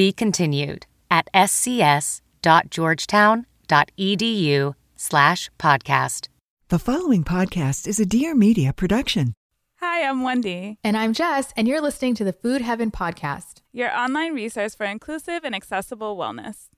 Be continued at scs.georgetown.edu slash podcast. The following podcast is a Dear Media production. Hi, I'm Wendy, And I'm Jess, and you're listening to the Food Heaven podcast. your online resource for inclusive and accessible wellness.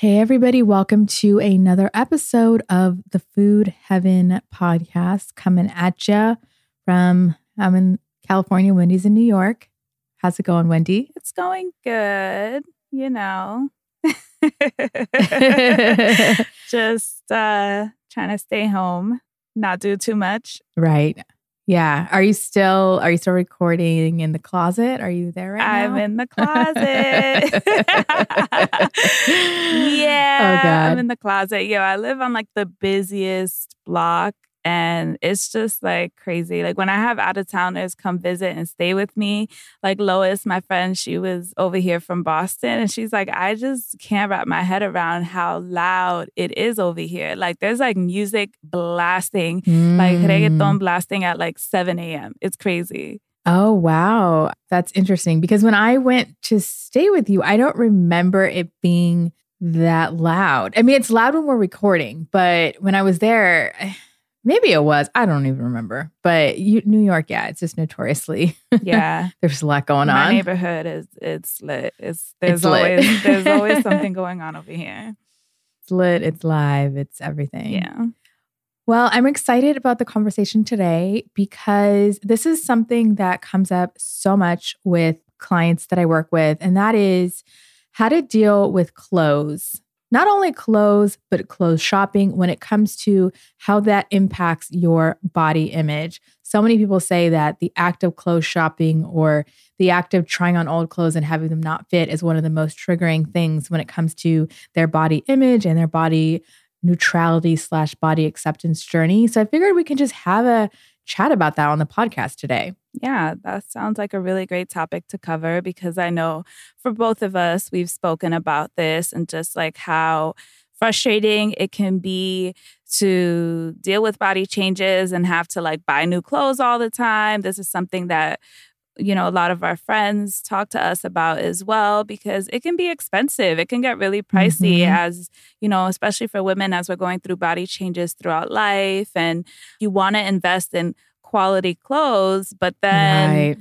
Hey, everybody, welcome to another episode of the Food Heaven podcast coming at you from, I'm in California, Wendy's in New York. How's it going, Wendy? It's going good, you know. Just uh, trying to stay home, not do too much. right. Yeah. Are you still are you still recording in the closet? Are you there right now? I'm in the closet. Oh, yeah, Oh, God. I'm in the closet. Yo, I live on like the busiest block. And it's just like crazy. Like when I have out of towners come visit and stay with me, like Lois, my friend, she was over here from Boston and she's like, I just can't wrap my head around how loud it is over here. Like there's like music blasting, like Mm. reggaeton blasting at like 7 a.m. It's crazy. Oh, wow. That's interesting because when I went to stay with you, I don't remember it being that loud. I mean, it's loud when we're recording, but when I was there, maybe it was. I don't even remember. But you, New York, yeah, it's just notoriously, Yeah. there's a lot going My on. My neighborhood is it's lit. It's there's It's lit. always there's always something going on over here. It's lit, it's live, it's everything. Yeah. Well, I'm excited about the conversation today because this is something that comes up so much with clients that I work with, and that is how to deal with clothes. Not only clothes, but clothes shopping when it comes to how that impacts your body image. So many people say that the act of clothes shopping or the act of trying on old clothes and having them not fit is one of the most triggering things when it comes to their body image and their body neutrality slash body acceptance journey. So I figured we can just have a chat about that on the podcast today. Yeah, that sounds like a really great topic to cover because I know for both of us, we've spoken about this and just like how frustrating it can be to deal with body changes and have to like buy new clothes all the time. This is something that you know a lot of our friends talk to us about as well because it can be expensive it can get really pricey Mhm. as you know especially for women as we're going through body changes throughout life and you want to invest in quality clothes but then right.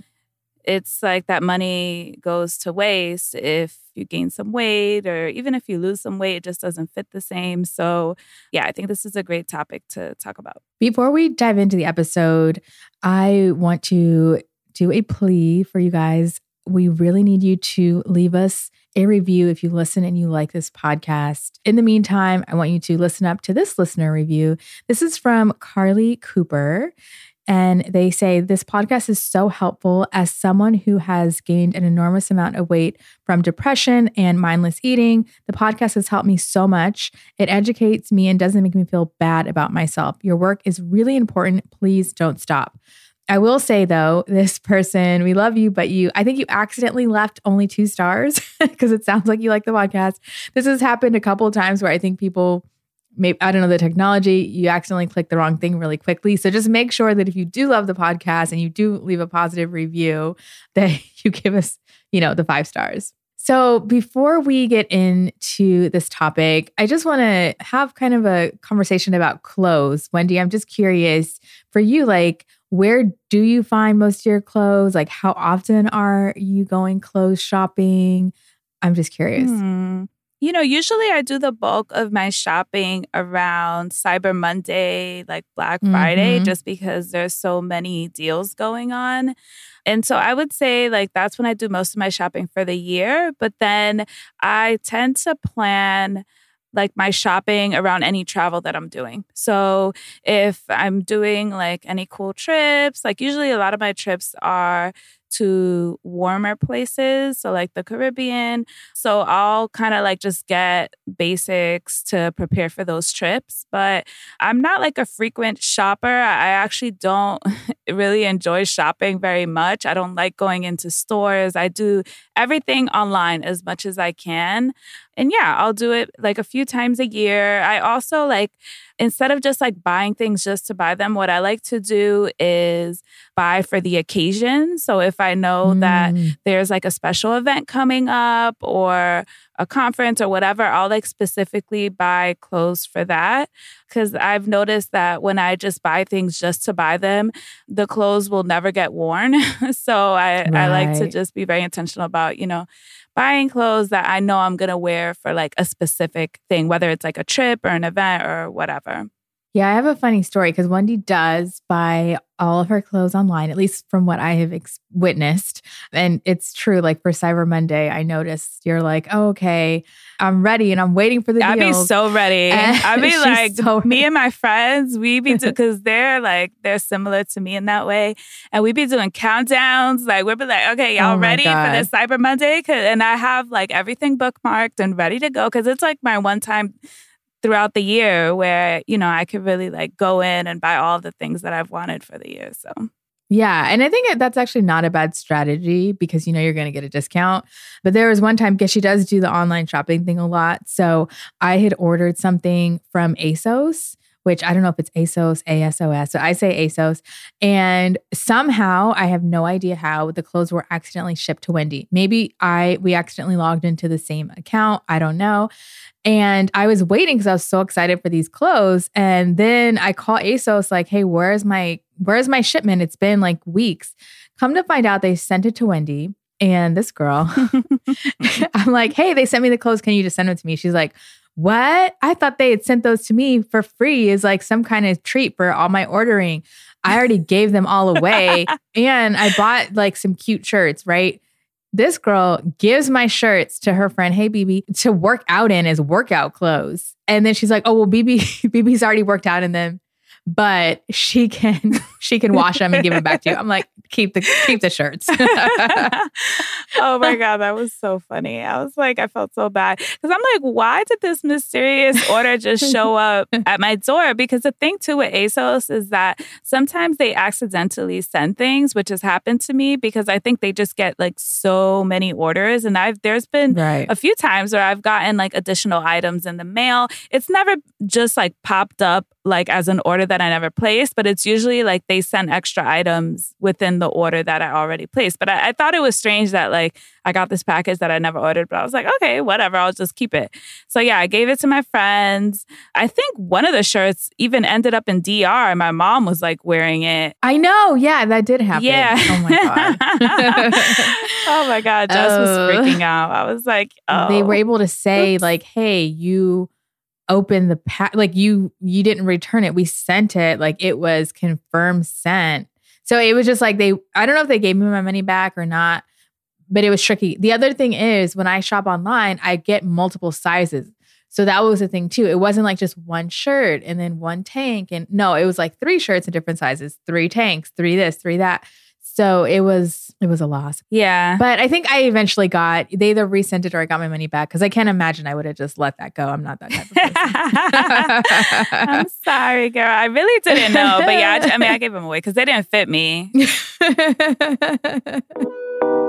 it's like that money goes to waste if you gain some weight or even if you lose some weight it just doesn't fit the same so yeah i think this is a great topic to talk about Before we dive into the episode, I want to do a plea for you guys. We really need you to leave us a review if you listen and you like this podcast. In the meantime, I want you to listen up to this listener review. This is from Carly Cooper. And they say, This podcast is so helpful as someone who has gained an enormous amount of weight from depression and mindless eating. The podcast has helped me so much. It educates me and doesn't make me feel bad about myself. Your work is really important. Please don't stop. I will say though, this person, we love you, but you, I think you accidentally left only two stars because it sounds like you like the podcast. This has happened a couple times where I think people, maybe, I don't know the technology, you accidentally click the wrong thing really quickly. So just make sure that if you do love the podcast and you do leave a positive review, that you give us, you know, the five stars. So, before we get into this topic, I just want to have kind of a conversation about clothes. Wendy, I'm just curious for you, like, where do you find most of your clothes? Like, how often are you going clothes shopping? I'm just curious. Hmm. You know, usually I do the bulk of my shopping around Cyber Monday, like Black Friday, Mhm. just because there's so many deals going on. And so I would say, like, that's when I do most of my shopping for the year. But then I tend to plan like my shopping around any travel that I'm doing. So if I'm doing like any cool trips, like usually a lot of my trips are to warmer places, so like the Caribbean. So I'll kind of like just get basics to prepare for those trips. But I'm not like a frequent shopper. I actually don't really enjoy shopping very much. I don't like going into stores. I do everything online as much as I can. And yeah, I'll do it like a few times a year. I also like, instead of just like buying things just to buy them, what I like to do is buy for the occasion. So if I know mm. that there's like a special event coming up or a conference or whatever, I'll like specifically buy clothes for that. Cause I've noticed that when I just buy things just to buy them, the clothes will never get worn. so I, right. I like to just be very intentional about, you know, buying clothes that I know I'm going to wear for like a specific thing, whether it's like a trip or an event or whatever. Yeah, I have a funny story because Wendy does buy all of her clothes online, at least from what I have ex- witnessed. And it's true. Like for Cyber Monday, I noticed you're like, oh, okay, I'm ready and I'm waiting for the I'd deals. be so ready. I'd be like, so me and my friends, we'd be because they're like they're similar to me in that way, and we'd be doing countdowns. Like we'd be like, okay, y'all oh ready God. for this Cyber Monday? And I have like everything bookmarked and ready to go because it's like my one time throughout the year where, you know, I could really like go in and buy all the things that I've wanted for the year. So yeah. And I think that's actually not a bad strategy because you know you're going to get a discount. But there was one time because she does do the online shopping thing a lot. So I had ordered something from ASOS, which I don't know if it's ASOS, ASOS. So I say ASOS. And somehow I have no idea how the clothes were accidentally shipped to Wendy. Maybe I we accidentally logged into the same account. I don't know. And I was waiting because I was so excited for these clothes. And then I call ASOS like, hey, where's my where's my shipment? It's been like weeks. Come to find out they sent it to Wendy. And this girl, I'm like, hey, they sent me the clothes. Can you just send them to me? She's like, what? I thought they had sent those to me for free as like some kind of treat for all my ordering. I already gave them all away. and I bought like some cute shirts, right? This girl gives my shirts to her friend, hey BB, to work out in as workout clothes. And then she's like, oh, well, BB, BB's already worked out in them but she can she can wash them and give them back to you. I'm like, keep the keep the shirts. oh my god, that was so funny. I was like, I felt so bad because I'm like, why did this mysterious order just show up at my door? Because the thing too with ASOS is that sometimes they accidentally send things, which has happened to me because I think they just get like so many orders, and I've there's been right. a few times where I've gotten like additional items in the mail. It's never just like popped up like as an order that I never placed, but it's usually like they send extra items within the order that I already placed. But I, I, thought it was strange that like I got this package that I never ordered, but I was like, okay, whatever, I'll just keep it. So yeah, I gave it to my friends. I think one of the shirts even ended up in DR. And my mom was like wearing it. I know. Yeah, that did happen. Yeah. Oh my God. oh my God. Jess was oh. freaking out. I was like, oh. They were oh. able to say, Oops. like, hey, you open the pack like you you didn't return it. We sent it. Like it was confirmed sent. So it was just like they i don't know if they gave me my money back or not but it was tricky. The other thing is when i shop online i get multiple sizes. So that was the thing too. It wasn't like just one shirt and then one tank and no it was like three shirts in different sizes three tanks three this three that so it was it was a loss. Yeah. But I think I eventually got they either resent it or I got my money back because I can't imagine I would have just let that go. I'm not that type of person. I'm sorry, girl. I really didn't know. But yeah, I, I mean I gave them away because they didn't fit me.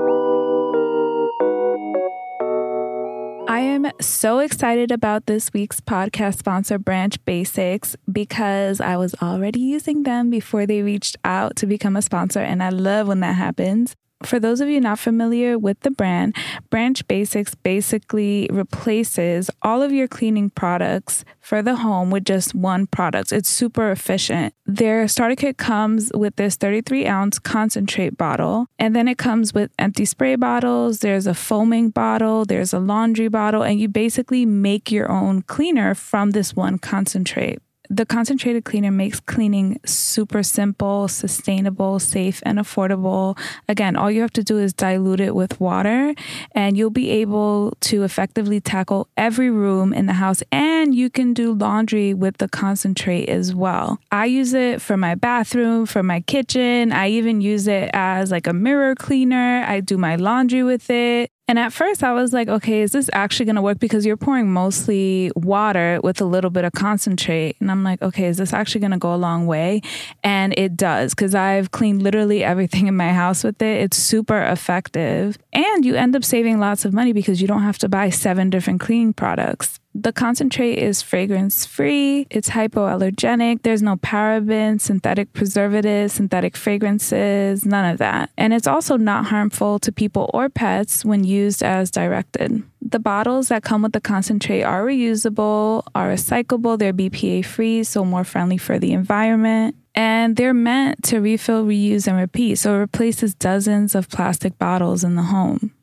I am so excited about this week's podcast sponsor, Branch Basics, because I was already using them before they reached out to become a sponsor. And I love when that happens. For those of you not familiar with the brand, Branch Basics basically replaces all of your cleaning products for the home with just one product. It's super efficient. Their starter kit comes with this 33 ounce concentrate bottle, and then it comes with empty spray bottles. There's a foaming bottle, there's a laundry bottle, and you basically make your own cleaner from this one concentrate the concentrated cleaner makes cleaning super simple, sustainable, safe, and affordable. Again, all you have to do is dilute it with water, and you'll be able to effectively tackle every room in the house. And you can do laundry with the concentrate as well. I use it for my bathroom, for my kitchen. I even use it as like a mirror cleaner. I do my laundry with it. And at first, I was like, okay, is this actually going to work? Because you're pouring mostly water with a little bit of concentrate. And I'm like, okay, is this actually going to go a long way? And it does, because I've cleaned literally everything in my house with it. It's super effective. And you end up saving lots of money because you don't have to buy seven different cleaning products. The concentrate is fragrance free, it's hypoallergenic, there's no parabens, synthetic preservatives, synthetic fragrances, none of that. And it's also not harmful to people or pets when used as directed. The bottles that come with the concentrate are reusable, are recyclable, they're BPA free, so more friendly for the environment. And they're meant to refill, reuse, and repeat, so it replaces dozens of plastic bottles in the home.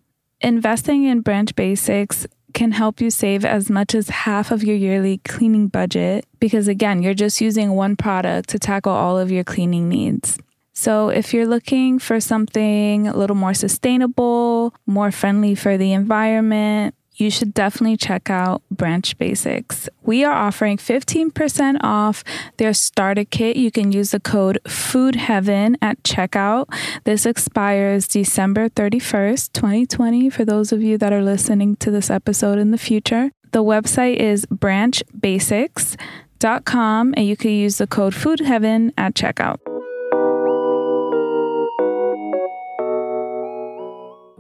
Investing in Branch Basics can help you save as much as half of your yearly cleaning budget because, again, you're just using one product to tackle all of your cleaning needs. So, if you're looking for something a little more sustainable, more friendly for the environment, you should definitely check out Branch Basics. We are offering 15% off their starter kit. You can use the code Food Heaven at checkout. This expires December 31st, 2020, for those of you that are listening to this episode in the future. The website is branchbasics.com and you can use the code Food Heaven at checkout.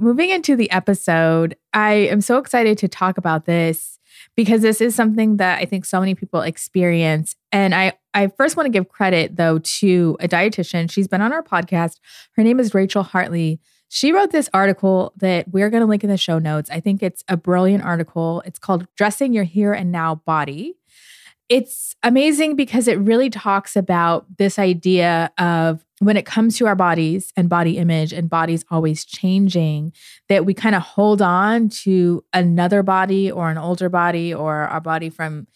Moving into the episode, I am so excited to talk about this because this is something that I think so many people experience. And I, I first want to give credit though to a dietitian. She's been on our podcast. Her name is Rachel Hartley. She wrote this article that we're going to link in the show notes. I think it's a brilliant article. It's called Dressing Your Here and Now Body. It's amazing because it really talks about this idea of when it comes to our bodies and body image and bodies always changing, that we kind of hold on to another body or an older body or our body from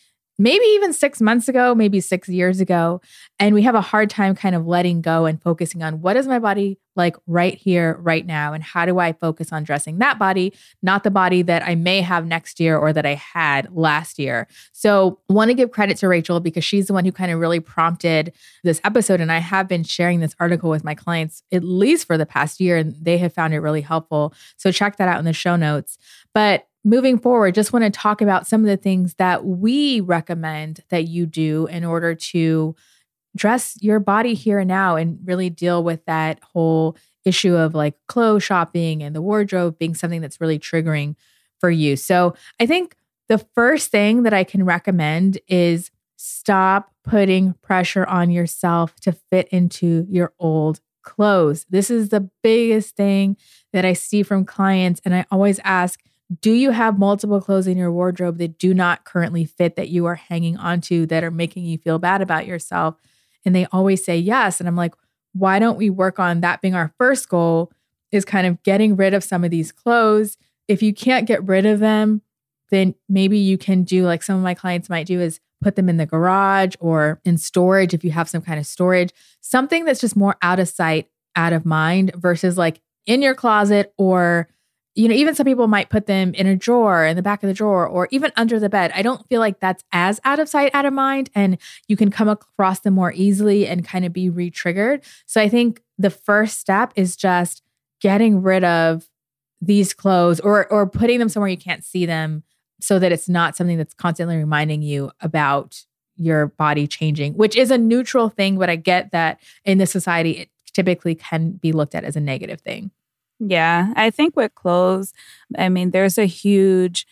maybe even six months ago, maybe six years ago. And we have a hard time kind of letting go and focusing on what is my body like right here, right now? And how do I focus on dressing that body, not the body that I may have next year or that I had last year? So, want to give credit to Rachel because she's the one who kind of really prompted this episode. And I have been sharing this article with my clients at least for the past year, and they have found it really helpful. So, check that out in the show notes. But moving forward, just want to talk about some of the things that we recommend that you do in order to dress your body here and now and really deal with that whole issue of like clothes shopping and the wardrobe being something that's really triggering for you. So, I think the first thing that I can recommend is stop putting pressure on yourself to fit into your old clothes. This is the biggest thing that I see from clients. And I always ask, do you have multiple clothes in your wardrobe that do not currently fit that you are hanging onto that are making you feel bad about yourself? And they always say yes. And I'm like, why don't we work on that being our first goal is kind of getting rid of some of these clothes. If you can't get rid of them, then maybe you can do like some of my clients might do is put them in the garage or in storage if you have some kind of storage, something that's just more out of sight, out of mind versus like in your closet or you know, even some people might put them in a drawer in the back of the drawer or even under the bed. I don't feel like that's as out of sight, out of mind, and you can come across them more easily and kind of be re triggered. So I think the first step is just getting rid of these clothes or or putting them somewhere you can't see them so that it's not something that's constantly reminding you about your body changing, which is a neutral thing, but I get that in this society it typically can be looked at as a negative thing. Yeah, I think with clothes, I mean, there's a huge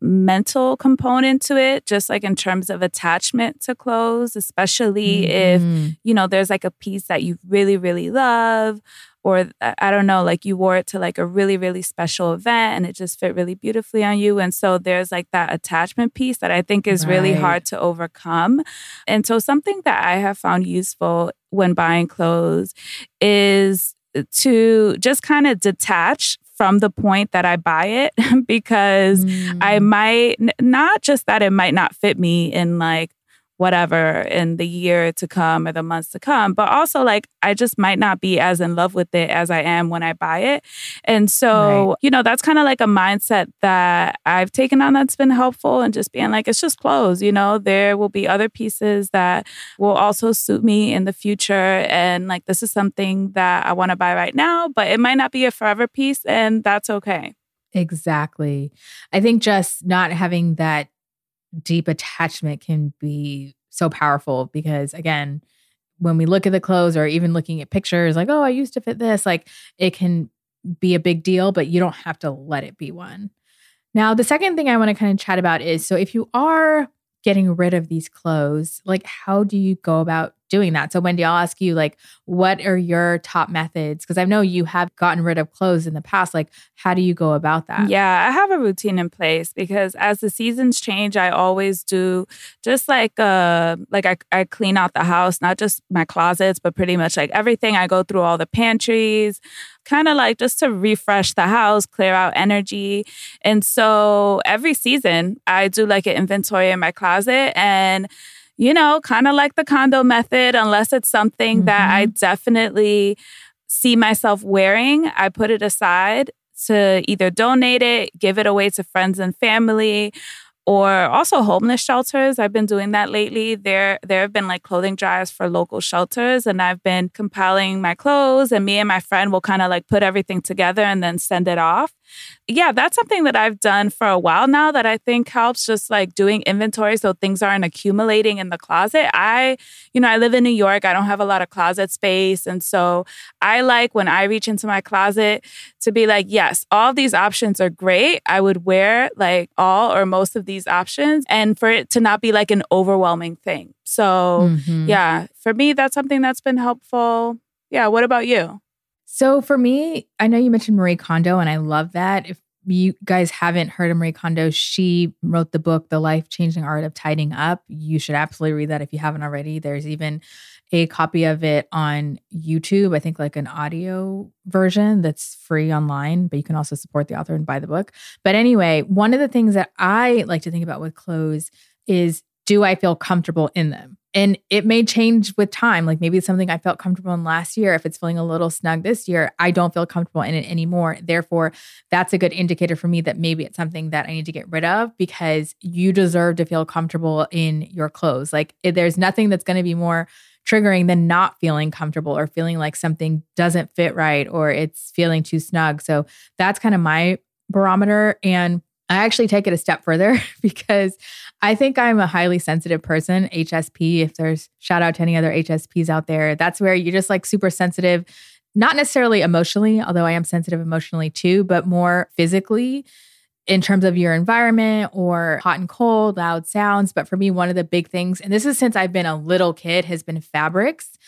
mental component to it, just like in terms of attachment to clothes, especially mm-hmm. if, you know, there's like a piece that you really, really love, or I don't know, like you wore it to like a really, really special event and it just fit really beautifully on you. And so there's like that attachment piece that I think is right. really hard to overcome. And so something that I have found useful when buying clothes is to just kind of detach from the point that I buy it because mm. I might not just that it might not fit me in like whatever in the year to come or the months to come. But also, like, I just might not be as in love with it as I am when I buy it. And so, right. you know, that's kind of like a mindset that I've taken on that's been helpful and just being like, it's just clothes, you know, there will be other pieces that will also suit me in the future. And like, this is something that I want to buy right now, but it might not be a forever piece, and that's okay. Exactly. I think just not having that deep attachment can be so powerful because again, when we look at the clothes or even looking at pictures like, oh, I used to fit this, like it can be a big deal, but you don't have to let it be one. Now, the second thing I want to kind of chat about is so if you are getting rid of these clothes, like how do you go about doing that? So, Wendy, I'll ask you, like, what are your top methods? Because I know you have gotten rid of clothes in the past. Like, how do you go about that? Yeah, I have a routine in place because as the seasons change, I always do just like uh like I, I clean out the house, not just my closets, but pretty much like everything. I go through all the pantries kind of like just to refresh the house, clear out energy. And so every season, I do like an inventory in my closet and you know, kind of like the Kondo method, unless it's something mm-hmm. that I mm-hmm. definitely see myself wearing, I put it aside to either donate it, give it away to friends and family, or also homeless shelters. I've been doing that lately. There there have been like clothing drives for local shelters and I've been compiling my clothes and me and my friend will kind of like put everything together and then send it off yeah, that's something that I've done for a while now that I think helps just like doing inventory so things aren't accumulating in the closet. I, you know, I live in New York. I don't have a lot of closet space. And so I like when I reach into my closet to be like, yes, all these options are great. I would wear like all or most of these options and for it to not be like an overwhelming thing. So, mm-hmm. yeah, for me, that's something that's been helpful. Yeah. What about you? So for me, I know you mentioned Marie Kondo, and I love that. If you guys haven't heard of Marie Kondo, she wrote the book, The Life Changing Art of Tidying Up. You should absolutely read that if you haven't already. There's even a copy of it on YouTube, I think like an audio version that's free online, but you can also support the author and buy the book. But anyway, one of the things that I like to think about with clothes is do I feel comfortable in them? And it may change with time. Like maybe it's something I felt comfortable in last year. If it's feeling a little snug this year, I don't feel comfortable in it anymore. Therefore, that's a good indicator for me that maybe it's something that I need to get rid of because you deserve to feel comfortable in your clothes. Like eh, there's nothing that's going to be more triggering than not feeling comfortable or feeling like something doesn't fit right or it's feeling too snug. So that's kind of my barometer. And I actually take it a step further because I think I'm a highly sensitive person. HSP, if there's shout out to any other HSPs out there, that's where you're just like super sensitive, not necessarily emotionally, although I am sensitive emotionally too, but more physically in terms of your environment or hot and cold, loud sounds. But for me, one of the big things, and this is since I've been a little kid, has been fabrics.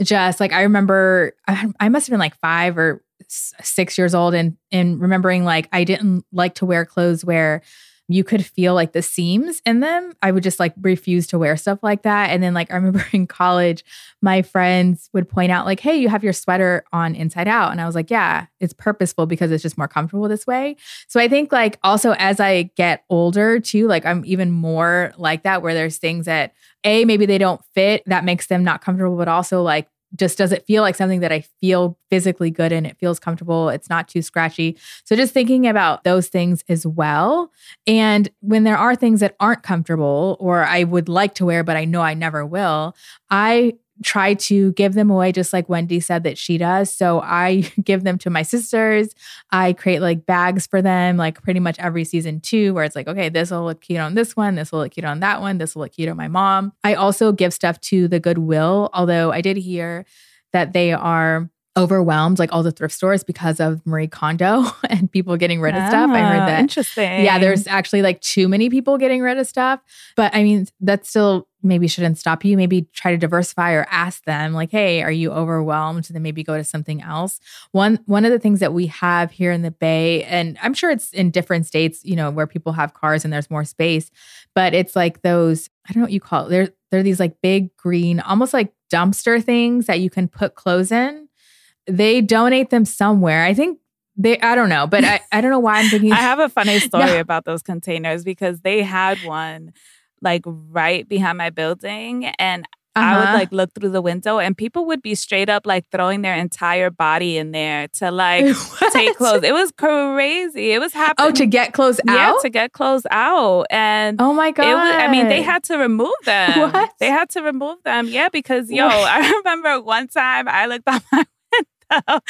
Just like I remember, I must have been like five or six years old and and remembering like I didn't like to wear clothes where you could feel like the seams in them. I would just like refuse to wear stuff like that. And then like I remember in college, my friends would point out like, "Hey, you have your sweater on inside out." And I was like, "Yeah, it's purposeful because it's just more comfortable this way." So I think like also as I get older too, like I'm even more like that where there's things that a maybe they don't fit that makes them not comfortable, but also like just does it feel like something that I feel physically good in? It feels comfortable. It's not too scratchy. So just thinking about those things as well. And when there are things that aren't comfortable or I would like to wear, but I know I never will, I try to give them away just like Wendy said that she does. So I give them to my sisters. I create like bags for them, like pretty much every season too, where it's like, okay, this will look cute on this one, this will look cute on that one, this will look cute on my mom. I also give stuff to the Goodwill, although I did hear that they are overwhelmed like all the thrift stores because of Marie Kondo and people getting rid of stuff. I heard ah, that. Interesting. Yeah, there's actually like too many people getting rid of stuff. But I mean, that still maybe shouldn't stop you. Maybe try to diversify or ask them like, "Hey, are you overwhelmed?" And then maybe go to something else. One one of the things that we have here in the Bay, and I'm sure it's in different states, you know, where people have cars and there's more space, but it's like those I don't know what you call it. They're they're these like big green, almost like dumpster things that you can put clothes in they donate them somewhere. I think they I don't know, but I, I don't know why I'm thinking I have a funny story about those containers because they had one like right behind my building and I would Uh-huh. like look through the window and people would be straight up like throwing their entire body in there to like take clothes. It was crazy. It was happening. Oh, to get clothes out? yeah, to get clothes out. And oh my god! it was, I mean, they had to remove them. What? They had to remove them. Yeah, because yo? I remember one time I looked out my.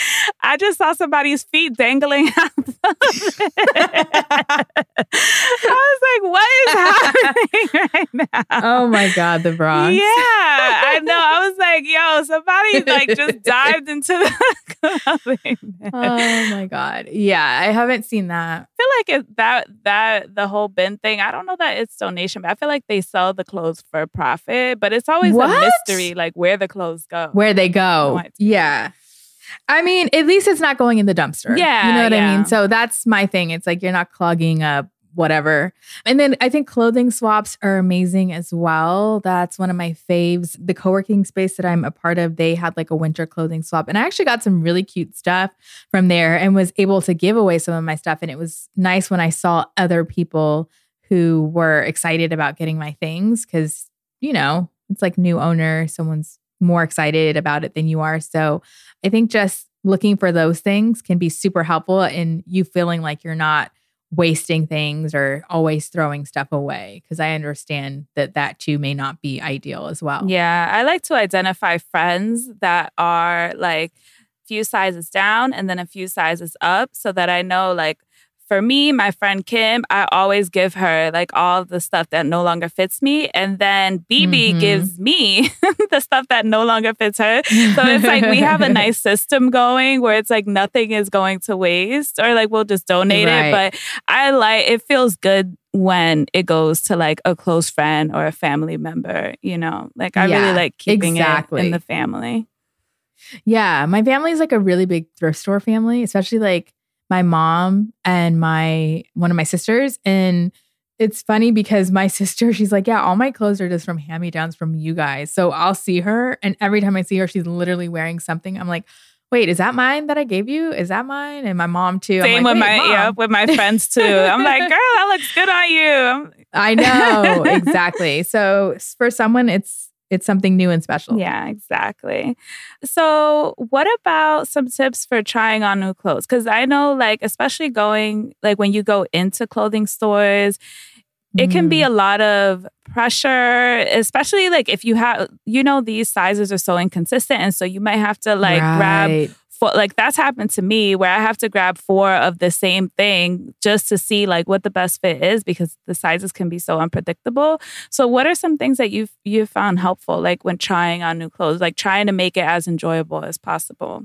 I just saw somebody's feet dangling out of. I was like, what is happening right now? Oh my god, the Bronx. Yeah, I know. I was like, yo, somebody like just dived into the clothing. Oh my god. Yeah, I haven't seen that. I feel like it, that that the whole bin thing. I don't know that it's donation, but I feel like they sell the clothes for profit. But it's always What? a mystery, like where the clothes go. Where they go. yeah. I mean, at least it's not going in the dumpster. Yeah, You know what I mean? So that's my thing. It's like you're not clogging up whatever. And then I think clothing swaps are amazing as well. That's one of my faves. The co-working space that I'm a part of, they had like a winter clothing swap. And I actually got some really cute stuff from there and was able to give away some of my stuff. And it was nice when I saw other people who were excited about getting my things because, you know, it's like new owner, someone's more excited about it than you are. So I think just looking for those things can be super helpful in you feeling like you're not wasting things or always throwing stuff away because I understand that that too may not be ideal as well. Yeah, I like to identify friends that are like a few sizes down and then a few sizes up so that I know like for me, my friend Kim, I always give her like all the stuff that no longer fits me. And then BB Mhm. gives me the stuff that no longer fits her. So it's like we have a nice system going where it's like nothing is going to waste or like we'll just donate Right. it. But I like it feels good when it goes to like a close friend or a family member, you know? Like I Yeah, really like keeping it in the family. Yeah, my family is like a really big thrift store family, especially like my mom and my one of my sisters. And it's funny because my sister, she's like, Yeah, all my clothes are just from hand me downs from you guys. So I'll see her, and every time I see her, she's literally wearing something. I'm like, Wait, is that mine that I gave you? Is that mine? And my mom too. I'm Same like, with my Mom." yeah, with my friends too. I'm like, girl, that looks good on you. I know exactly. So for someone, it's it's something new and special. Yeah, exactly. So, what about some tips for trying on new clothes? Because I know, like, especially going, like, when you go into clothing stores, it can Mm-hmm. be a lot of pressure, especially like if you have, you know, these sizes are so inconsistent. And so you might have to like grab Right. Four, like that's happened to me where I have to grab four of the same thing just to see like what the best fit is because the sizes can be so unpredictable. So what are some things that you've you've found helpful like when trying on new clothes, like trying to make it as enjoyable as possible?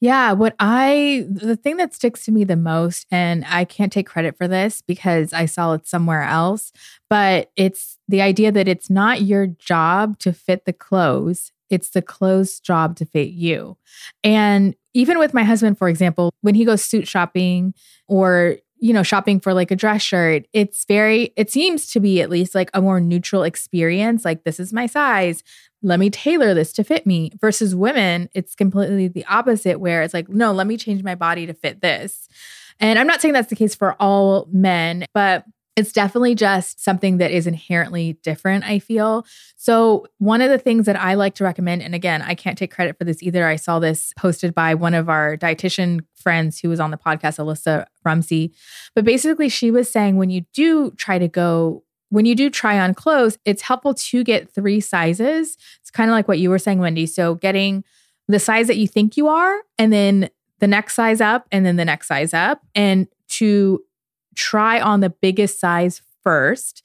Yeah, what I the thing that sticks to me the most, and I can't take credit for this because I saw it somewhere else, but it's the idea that it's not your job to fit the clothes, it's the clothes' job to fit you. And even with my husband, for example, when he goes suit shopping or you know, shopping for like a dress shirt, it's very, it seems to be at least like a more neutral experience. Like, this is my size let me tailor this to fit me versus women it's completely the opposite where it's like no let me change my body to fit this and i'm not saying that's the case for all men but it's definitely just something that is inherently different i feel so one of the things that i like to recommend and again i can't take credit for this either i saw this posted by one of our dietitian friends who was on the podcast Alissa Rumsey but basically she was saying when you do try to go when you do try on clothes, it's helpful to get three sizes. It's kind of like what you were saying, Wendy. So getting the size that you think you are, and then the next size up, and then the next size up, and to try on the biggest size first.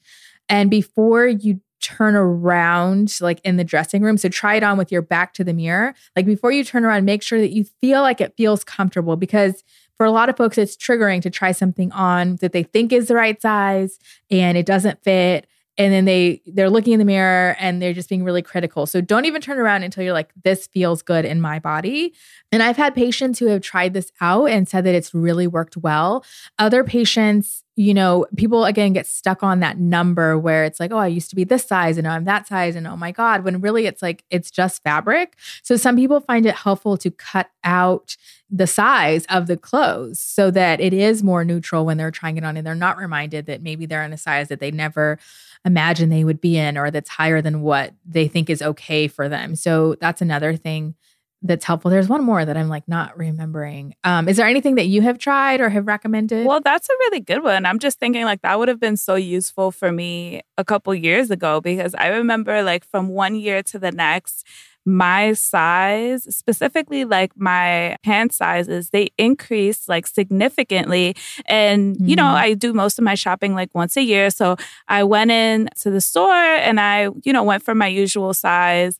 And before you turn around, like in the dressing room, so try it on with your back to the mirror. Like before you turn around, make sure that you feel like it feels comfortable because for a lot of folks, it's triggering to try something on that they think is the right size and it doesn't fit. And then they they're looking in the mirror and they're just being really critical. So don't even turn around until you're like, this feels good in my body. And I've had patients who have tried this out and said that it's really worked well. Other patients you know, people again get stuck on that number where it's like, oh, I used to be this size and now I'm that size. And oh my God, when really it's like, it's just fabric. So some people find it helpful to cut out the size of the clothes so that it is more neutral when they're trying it on and they're not reminded that maybe they're in a size that they never imagined they would be in or that's higher than what they think is okay for them. So that's another thing that's helpful. There's one more that I'm like not remembering. Um, is there anything that you have tried or have recommended? Well, that's a really good one. I'm just thinking like that would have been so useful for me a couple years ago because I remember like from one year to the next, my size, specifically like my pant sizes, they increased like significantly. And, you know, mm-hmm. I do most of my shopping like once a year. So I went in to the store and I, you know, went for my usual size.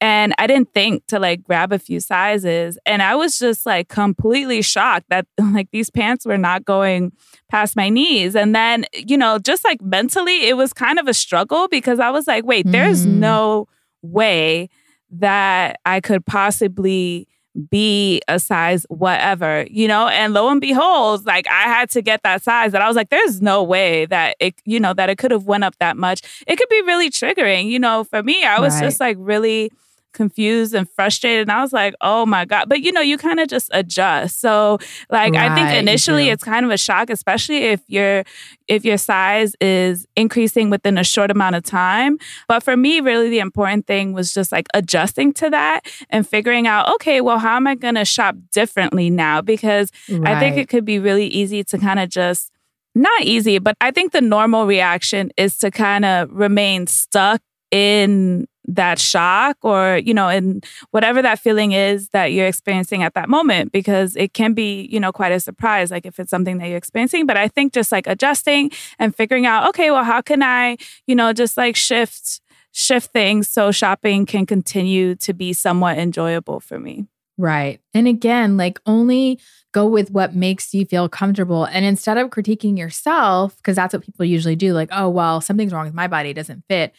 And I didn't think to like grab a few sizes. And I was just like completely shocked that like these pants were not going past my knees. And then, you know, just like mentally, it was kind of a struggle because I was like, wait, there's mm. no way that I could possibly be a size whatever, you know? And lo and behold, like I had to get that size that I was like, there's no way that it, you know, that it could have went up that much. It could be really triggering, you know, for me, I was right. just like really confused and frustrated. And I was like, oh my God. But you know, you kind of just adjust. So like right, I think initially it's kind of a shock, especially if your if your size is increasing within a short amount of time. But for me, really the important thing was just like adjusting to that and figuring out, okay, well, how am I gonna shop differently now? Because right. I think it could be really easy to kind of just not easy, but I think the normal reaction is to kind of remain stuck in that shock or you know and whatever that feeling is that you're experiencing at that moment because it can be you know quite a surprise like if it's something that you're experiencing. But i think just like adjusting and figuring out okay well how can i you know just like shift shift things so shopping can continue to be somewhat enjoyable for me. Right. And again like only go with what makes you feel comfortable. And instead of critiquing yourself because that's what people usually do like oh well something's wrong with my body it doesn't fit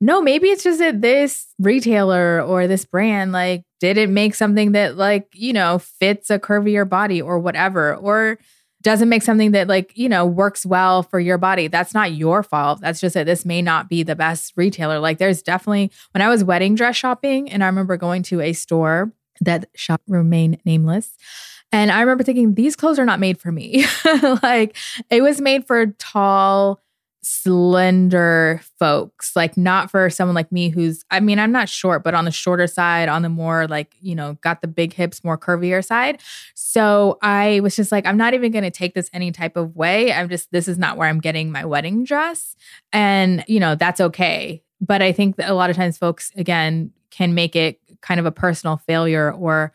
no, maybe it's just that this retailer or this brand like didn't make something that like, you know, fits a curvier body or whatever or doesn't make something that like, you know, works well for your body. That's not your fault. That's just that this may not be the best retailer. Like there's definitely when I was wedding dress shopping and I remember going to a store that shop remain nameless. And I remember thinking these clothes are not made for me. like it was made for tall slender folks, like not for someone like me who's, I mean, I'm not short, but on the shorter side, on the more like, you know, got the big hips, more curvier side. So I was just like, I'm not even going to take this any type of way. I'm just, this is not where I'm getting my wedding dress. And, you know, that's okay. But I think that a lot of times folks, again, can make it kind of a personal failure or,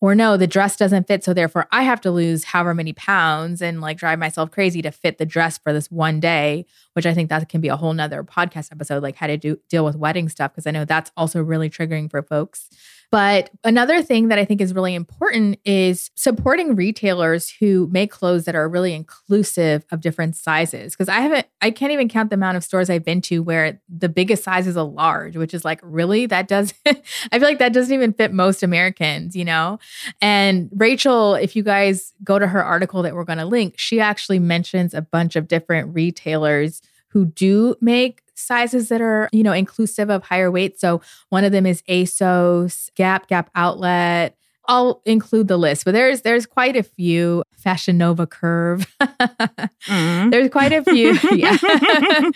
or no, the dress doesn't fit. So therefore, I have to lose however many pounds and like drive myself crazy to fit the dress for this one day, which I think that can be a whole nother podcast episode, like how to do deal with wedding stuff. Cause I know that's also really triggering for folks. But another thing that I think is really important is supporting retailers who make clothes that are really inclusive of different sizes. Because I haven't, I can't even count the amount of stores I've been to where the biggest size is a large, which is like, really? That does, I feel like that doesn't even fit most Americans, you know? And Rachel, if you guys go to her article that we're going to link, she actually mentions a bunch of different retailers who do make sizes that are, you know, inclusive of higher weight. So one of them is ASOS, Gap, Gap Outlet. I'll include the list, but there's there's quite a few. Fashion Nova Curve. mm. There's quite a few. Yeah.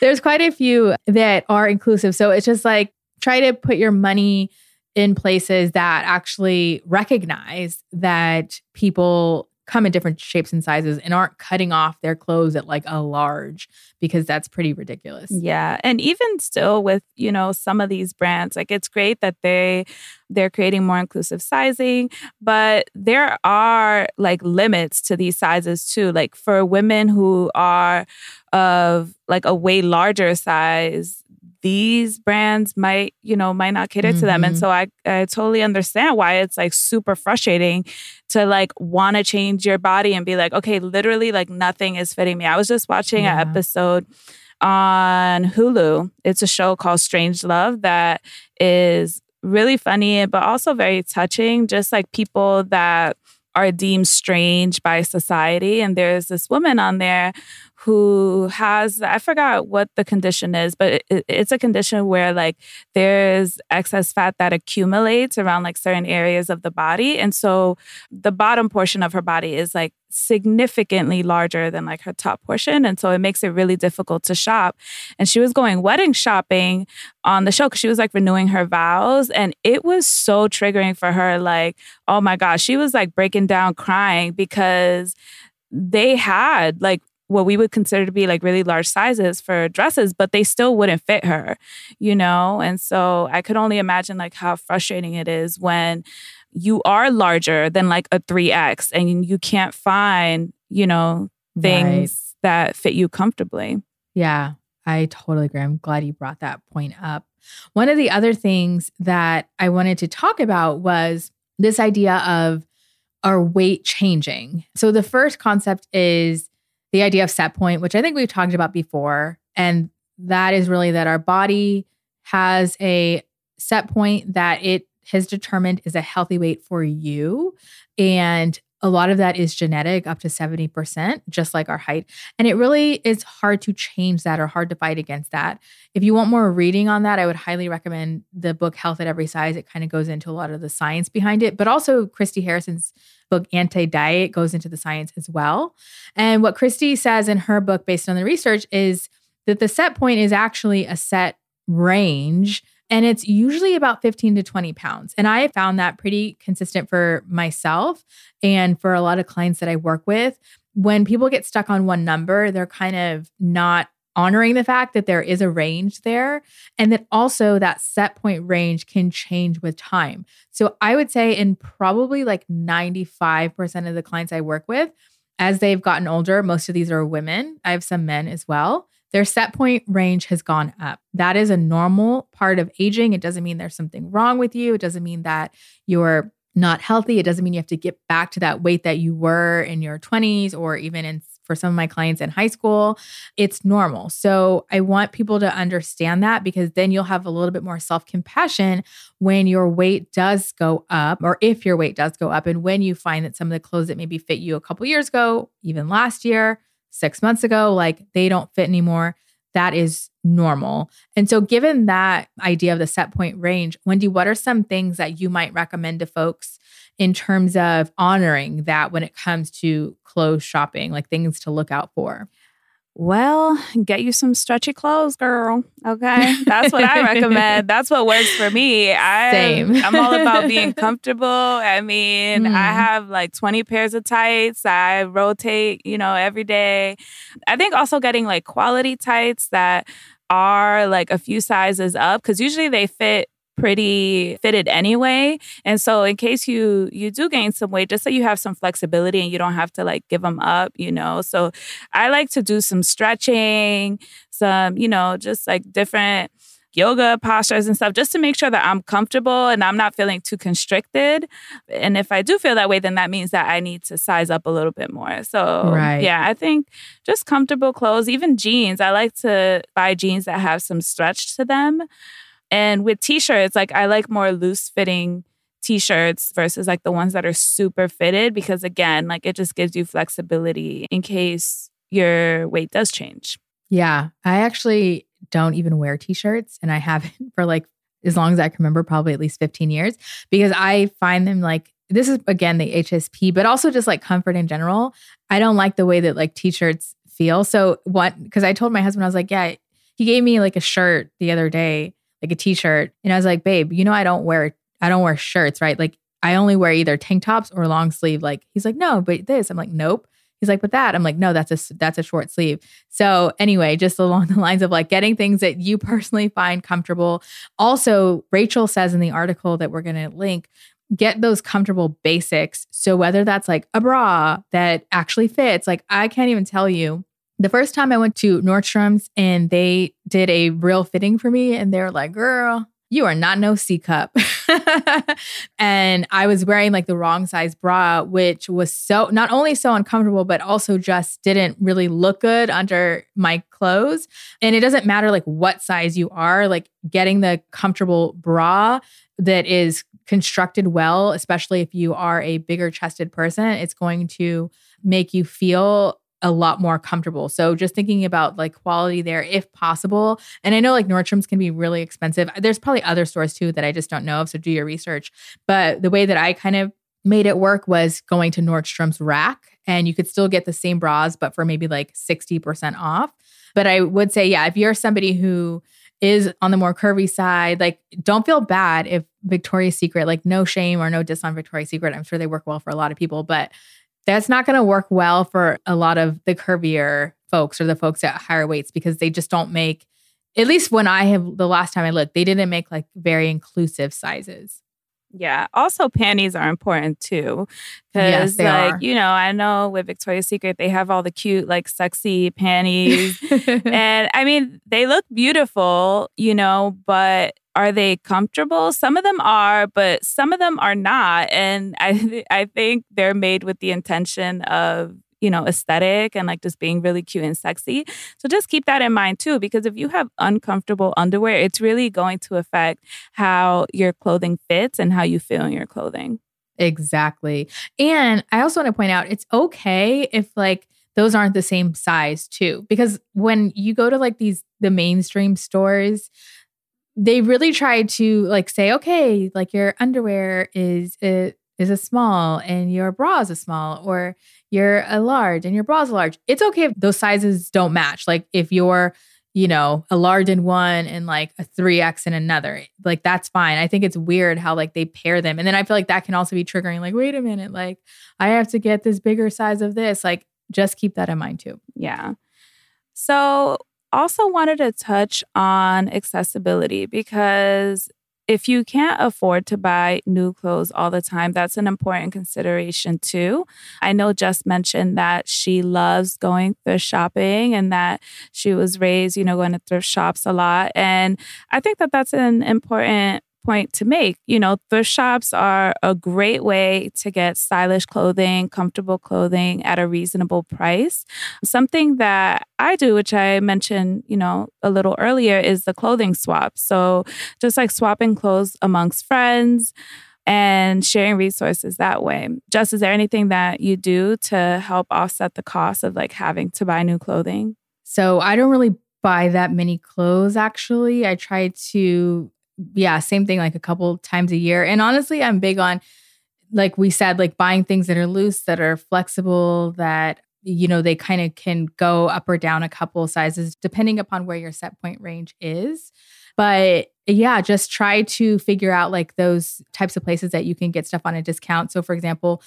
there's quite a few that are inclusive. So it's just like try to put your money in places that actually recognize that people come in different shapes and sizes and aren't cutting off their clothes at like a large because that's pretty ridiculous. Yeah, and even still with, you know, some of these brands, like it's great that they they're creating more inclusive sizing, but there are like limits to these sizes too. Like for women who are of like a way larger size, these brands might, you know, might not cater mm-hmm. to them. And mm-hmm. so I, I totally understand why it's like super frustrating to like want to change your body and be like, okay, literally like nothing is fitting me. I was just watching yeah. an episode on Hulu. It's a show called Strange Love that is really funny, but also very touching. Just like people that are deemed strange by society. And there's this woman on there who has I forgot what the condition is, but it, it's a condition where like there's excess fat that accumulates around like certain areas of the body, and so the bottom portion of her body is like significantly larger than like her top portion, and so it makes it really difficult to shop. And she was going wedding shopping on the show because she was like renewing her vows, and it was so triggering for her. Like, oh my gosh, she was like breaking down crying because they had like what we would consider to be like really large sizes for dresses, but they still wouldn't fit her, you know? And so I could only imagine like how frustrating it is when you are larger than like a 3X and you can't find, you know, things right. that fit you comfortably. Yeah, I totally agree. I'm glad you brought that point up. One of the other things that I wanted to talk about was this idea of our weight changing. So the first concept is the idea of set point, which I think we've talked about before. And that is really that our body has a set point that it has determined is a healthy weight for you. And a lot of that is genetic, up to 70%, just like our height. And it really is hard to change that or hard to fight against that. If you want more reading on that, I would highly recommend the book Health at Every Size. It kind of goes into a lot of the science behind it, but also Christy Harrison's book Anti Diet goes into the science as well. And what Christy says in her book, based on the research, is that the set point is actually a set range and it's usually about 15 to 20 pounds. And I found that pretty consistent for myself and for a lot of clients that I work with. When people get stuck on one number, they're kind of not honoring the fact that there is a range there and that also that set point range can change with time. So I would say in probably like 95% of the clients I work with, as they've gotten older, most of these are women. I have some men as well. Their set point range has gone up. That is a normal part of aging. It doesn't mean there's something wrong with you. It doesn't mean that you're not healthy. It doesn't mean you have to get back to that weight that you were in your 20s or even in for some of my clients in high school. It's normal. So I want people to understand that because then you'll have a little bit more self compassion when your weight does go up, or if your weight does go up, and when you find that some of the clothes that maybe fit you a couple years ago, even last year, six months ago, like they don't fit anymore. That is normal. And so, given that idea of the set point range, Wendy, what are some things that you might recommend to folks in terms of honoring that when it comes to clothes shopping, like things to look out for? Well, get you some stretchy clothes, girl. Okay. That's what I recommend. That's what works for me. I, Same. I'm all about being comfortable. I mean, mm. I have like 20 pairs of tights. I rotate, you know, every day. I think also getting like quality tights that are like a few sizes up because usually they fit pretty fitted anyway. And so in case you you do gain some weight, just so you have some flexibility and you don't have to like give them up, you know. So I like to do some stretching, some, you know, just like different yoga postures and stuff just to make sure that I'm comfortable and I'm not feeling too constricted. And if I do feel that way, then that means that I need to size up a little bit more. So, right. yeah, I think just comfortable clothes, even jeans. I like to buy jeans that have some stretch to them. And with t-shirts, like I like more loose fitting t-shirts versus like the ones that are super fitted because again, like it just gives you flexibility in case your weight does change. Yeah, I actually don't even wear t-shirts and I haven't for like as long as I can remember, probably at least 15 years because I find them like this is again the HSP, but also just like comfort in general. I don't like the way that like t-shirts feel. So what because I told my husband, I was like, yeah, he gave me like a shirt the other day like a t-shirt. And I was like, babe, you know, I don't wear, I don't wear shirts, right? Like I only wear either tank tops or long sleeve. Like he's like, no, but this. I'm like, nope. He's like, but that. I'm like, no, that's a that's a short sleeve. So anyway, just along the lines of like getting things that you personally find comfortable. Also, Rachel says in the article that we're going to link, get those comfortable basics. So whether that's like a bra that actually fits, like I can't even tell you the first time I went to Nordstrom's and they did a real fitting for me, and they were like, girl, you are not no C cup. and I was wearing like the wrong size bra, which was so not only so uncomfortable, but also just didn't really look good under my clothes. And it doesn't matter like what size you are, like getting the comfortable bra that is constructed well, especially if you are a bigger chested person, it's going to make you feel a lot more comfortable. So just thinking about like quality there if possible. And I know like Nordstrom's can be really expensive. There's probably other stores too that I just don't know of, so do your research. But the way that I kind of made it work was going to Nordstrom's rack and you could still get the same bras but for maybe like 60% off. But I would say yeah, if you're somebody who is on the more curvy side, like don't feel bad if Victoria's Secret, like no shame or no diss on Victoria's Secret. I'm sure they work well for a lot of people, but that's not going to work well for a lot of the curvier folks or the folks at higher weights because they just don't make at least when I have the last time I looked, they didn't make like very inclusive sizes. Yeah. Also, panties are important too. Because, yes, like, are. you know, I know with Victoria's Secret, they have all the cute, like, sexy panties. and I mean, they look beautiful, you know, but are they comfortable? Some of them are, but some of them are not. And I, I think they're made with the intention of you know, aesthetic and like just being really cute and sexy. So just keep that in mind too, because if you have uncomfortable underwear, it's really going to affect how your clothing fits and how you feel in your clothing. Exactly. And I also want to point out it's okay if like those aren't the same size too, because when you go to like these, the mainstream stores, they really try to like say, okay, like your underwear is, uh, is a small and your bra is a small, or you're a large and your bra bra's large. It's okay if those sizes don't match. Like if you're, you know, a large in one and like a 3X in another, like that's fine. I think it's weird how like they pair them. And then I feel like that can also be triggering, like, wait a minute, like I have to get this bigger size of this. Like just keep that in mind too. Yeah. So also wanted to touch on accessibility because if you can't afford to buy new clothes all the time, that's an important consideration too. I know Jess mentioned that she loves going thrift shopping and that she was raised, you know, going to thrift shops a lot. And I think that that's an important point to make. You know, thrift shops are a great way to get stylish clothing, comfortable clothing at a reasonable price. Something that I do, which I mentioned, you know, a little earlier, is the clothing swap. So just like swapping clothes amongst friends and sharing resources that way. Jess is there anything that you do to help offset the cost of like having to buy new clothing? So I don't really buy that many clothes actually. I try to yeah, same thing like a couple times a year. And honestly, I'm big on like we said like buying things that are loose, that are flexible, that you know, they kind of can go up or down a couple sizes depending upon where your set point range is. But yeah, just try to figure out like those types of places that you can get stuff on a discount. So, for example,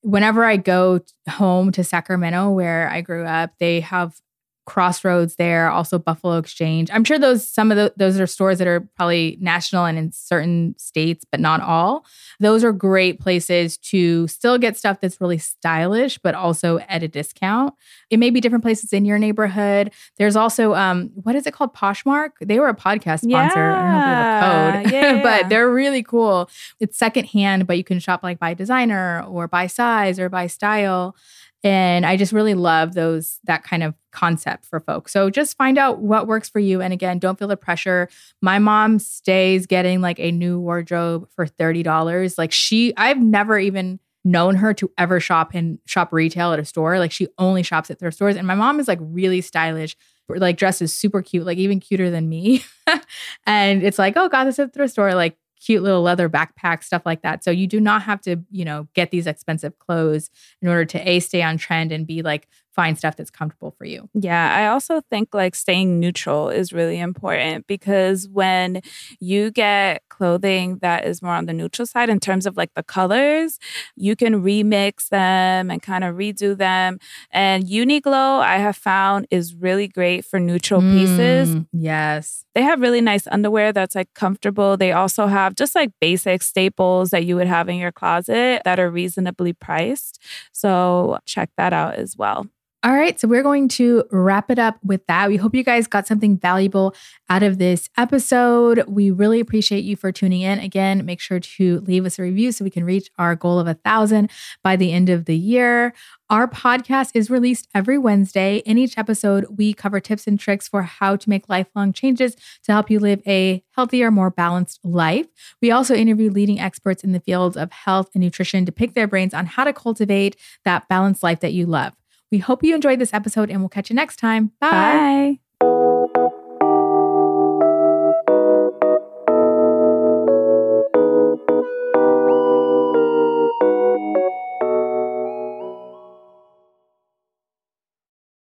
whenever I go home to Sacramento, where I grew up, they have Crossroads there, also Buffalo Exchange. I'm sure those some of the, those are stores that are probably national and in certain states, but not all. Those are great places to still get stuff that's really stylish, but also at a discount. It may be different places in your neighborhood. There's also um, what is it called? Poshmark. They were a podcast sponsor. Yeah. I don't know if they have a code, yeah, yeah. but they're really cool. It's secondhand, but you can shop like by designer or by size or by style. And I just really love those that kind of concept for folks. So just find out what works for you. And again, don't feel the pressure. My mom stays getting like a new wardrobe for $30. Like she, I've never even known her to ever shop in shop retail at a store. Like she only shops at thrift stores. And my mom is like really stylish, like dresses super cute, like even cuter than me. and it's like, oh God, this is a thrift store. Like cute little leather backpack, stuff like that. So you do not have to, you know, get these expensive clothes in order to A, stay on trend and be like, find stuff that's comfortable for you. Yeah, I also think like staying neutral is really important because when you get clothing that is more on the neutral side in terms of like the colors, you can remix them and kind of redo them. And Uniqlo, I have found, is really great for neutral mm, pieces. Yes. They have really nice underwear that's like comfortable. They also have just like basic staples that you would have in your closet that are reasonably priced. So check that out as well. All right, so we're going to wrap it up with that. We hope you guys got something valuable out of this episode. We really appreciate you for tuning in. Again, make sure to leave us a review so we can reach our goal of a thousand by the end of the year. Our podcast is released every Wednesday. In each episode, we cover tips and tricks for how to make lifelong changes to help you live a healthier, more balanced life. We also interview leading experts in the fields of health and nutrition to pick their brains on how to cultivate that balanced life that you love. We hope you enjoyed this episode and we'll catch you next time. Bye. Bye.